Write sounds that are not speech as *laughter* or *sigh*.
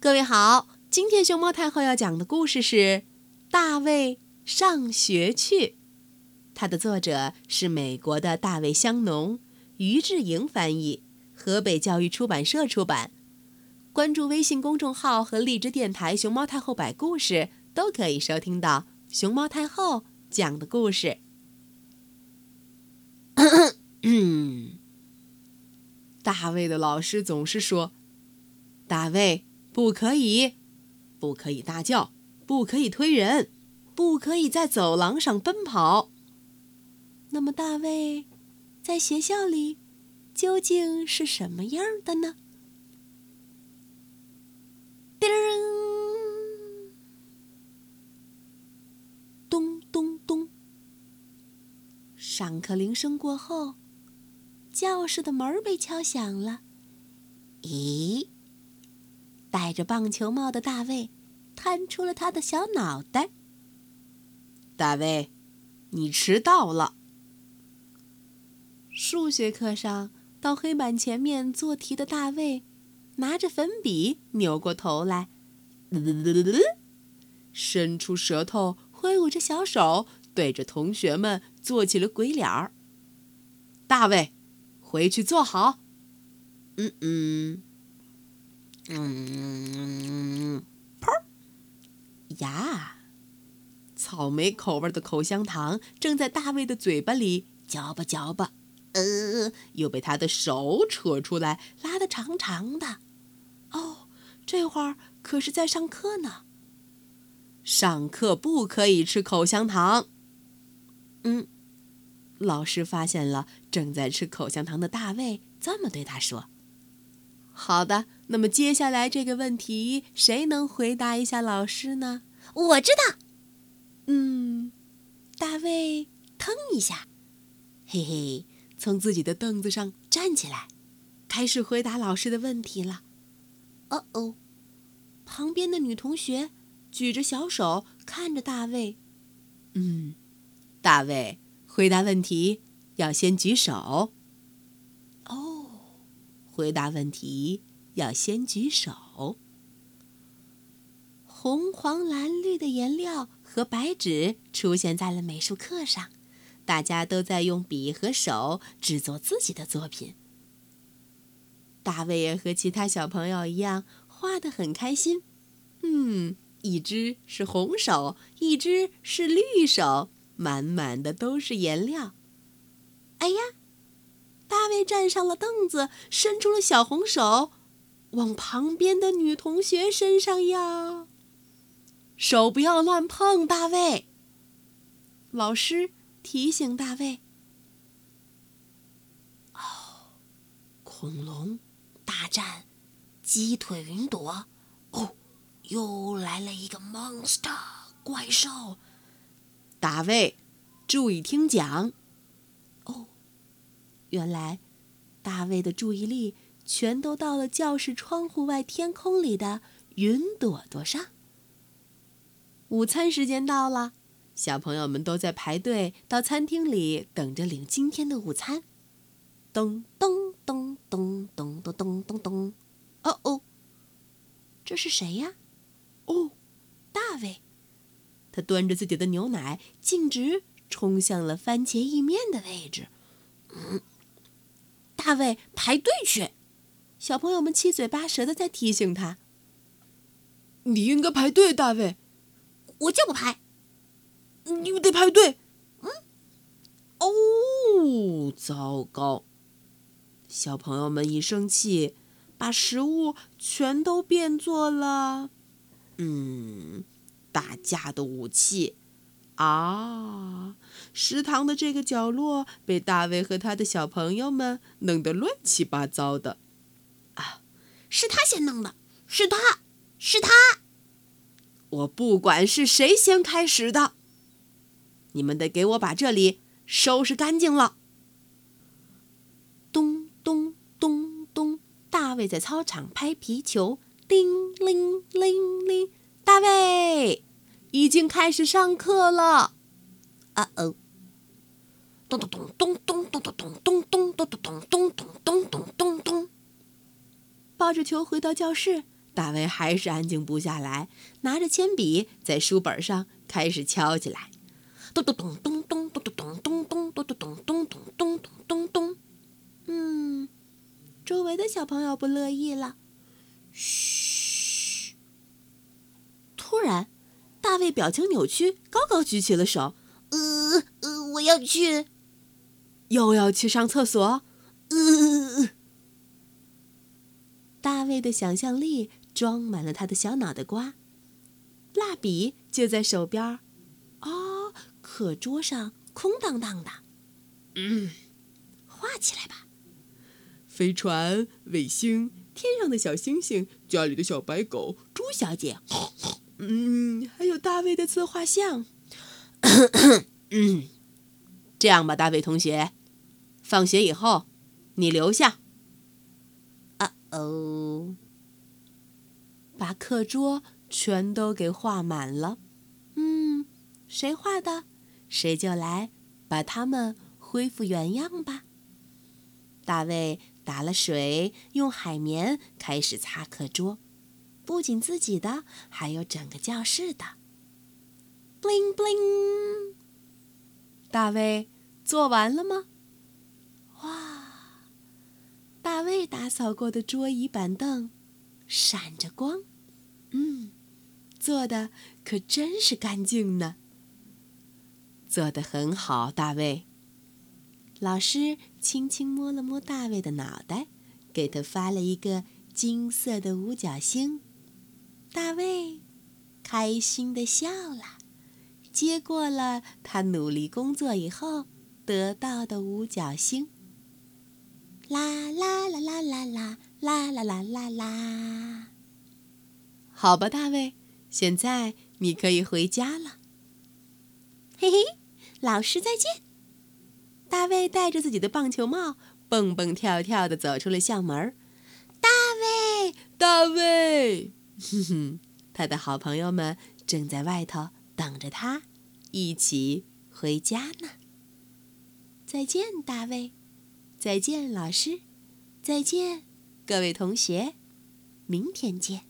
各位好，今天熊猫太后要讲的故事是《大卫上学去》，它的作者是美国的大卫香农，于志莹翻译，河北教育出版社出版。关注微信公众号和荔枝电台“熊猫太后”摆故事，都可以收听到熊猫太后讲的故事。*laughs* *laughs* 大卫的老师总是说：“大卫。”不可以，不可以大叫，不可以推人，不可以在走廊上奔跑。那么，大卫在学校里究竟是什么样的呢？叮！咚咚咚！上课铃声过后，教室的门被敲响了。咦？戴着棒球帽的大卫探出了他的小脑袋。大卫，你迟到了。数学课上，到黑板前面做题的大卫拿着粉笔，扭过头来，伸出舌头，挥舞着小手，对着同学们做起了鬼脸儿。大卫，回去坐好。嗯嗯。嗯，砰！呀，草莓口味的口香糖正在大卫的嘴巴里嚼吧嚼吧，呃，又被他的手扯出来，拉得长长的。哦，这会儿可是在上课呢。上课不可以吃口香糖。嗯，老师发现了正在吃口香糖的大卫，这么对他说：“好的。”那么接下来这个问题，谁能回答一下老师呢？我知道。嗯，大卫腾一下，嘿嘿，从自己的凳子上站起来，开始回答老师的问题了。哦哦，旁边的女同学举着小手看着大卫。嗯，大卫回答问题要先举手。哦，回答问题。要先举手。红、黄、蓝、绿的颜料和白纸出现在了美术课上，大家都在用笔和手制作自己的作品。大卫也和其他小朋友一样，画得很开心。嗯，一只是红手，一只是绿手，满满的都是颜料。哎呀，大卫站上了凳子，伸出了小红手。往旁边的女同学身上压，手不要乱碰，大卫。老师提醒大卫。哦，恐龙大战鸡腿云朵，哦，又来了一个 monster 怪兽。大卫，注意听讲。哦，原来大卫的注意力。全都到了教室窗户外天空里的云朵朵上。午餐时间到了，小朋友们都在排队到餐厅里等着领今天的午餐。咚咚咚咚咚咚咚咚咚！哦哦，这是谁呀？哦，大卫。他端着自己的牛奶，径直冲向了番茄意面的位置。嗯，大卫，排队去。小朋友们七嘴八舌的在提醒他：“你应该排队，大卫。”“我就不排。”“你们得排队。”“嗯。”“哦，糟糕！”小朋友们一生气，把食物全都变作了……嗯，打架的武器。啊！食堂的这个角落被大卫和他的小朋友们弄得乱七八糟的。是他先弄的，是他，是他。我不管是谁先开始的，你们得给我把这里收拾干净了。咚咚咚咚，大卫在操场拍皮球，叮铃铃铃，大卫已经开始上课了。啊哦，咚咚咚咚咚咚咚咚咚咚咚咚咚咚咚咚咚咚。抱着球回到教室，大卫还是安静不下来，拿着铅笔在书本上开始敲起来，咚咚咚咚咚咚咚咚咚咚咚咚咚咚咚咚咚咚。嗯，周围的小朋友不乐意了。嘘！突然，大卫表情扭曲，高高举起了手。呃呃，我要去，又要去上厕所。呃，*laughs* 大卫的想象力装满了他的小脑袋瓜，蜡笔就在手边儿。哦，课桌上空荡荡的。嗯，画起来吧。飞船、卫星、天上的小星星、家里的小白狗、猪小姐，嗯，还有大卫的自画像。嗯，这样吧，大卫同学，放学以后你留下。哦，把课桌全都给画满了。嗯，谁画的，谁就来把它们恢复原样吧。大卫打了水，用海绵开始擦课桌，不仅自己的，还有整个教室的。bling bling，大卫做完了吗？哇，大卫打扫过的桌椅板凳闪着光，嗯，做的可真是干净呢。做的很好，大卫。老师轻轻摸了摸大卫的脑袋，给他发了一个金色的五角星。大卫开心的笑了。接过了他努力工作以后得到的五角星。啦啦啦啦啦啦啦啦啦啦啦！好吧，大卫，现在你可以回家了。嘿嘿，老师再见。大卫戴着自己的棒球帽，蹦蹦跳跳的走出了校门。大卫，大卫，哼哼，他的好朋友们正在外头。等着他一起回家呢。再见，大卫！再见，老师！再见，各位同学！明天见。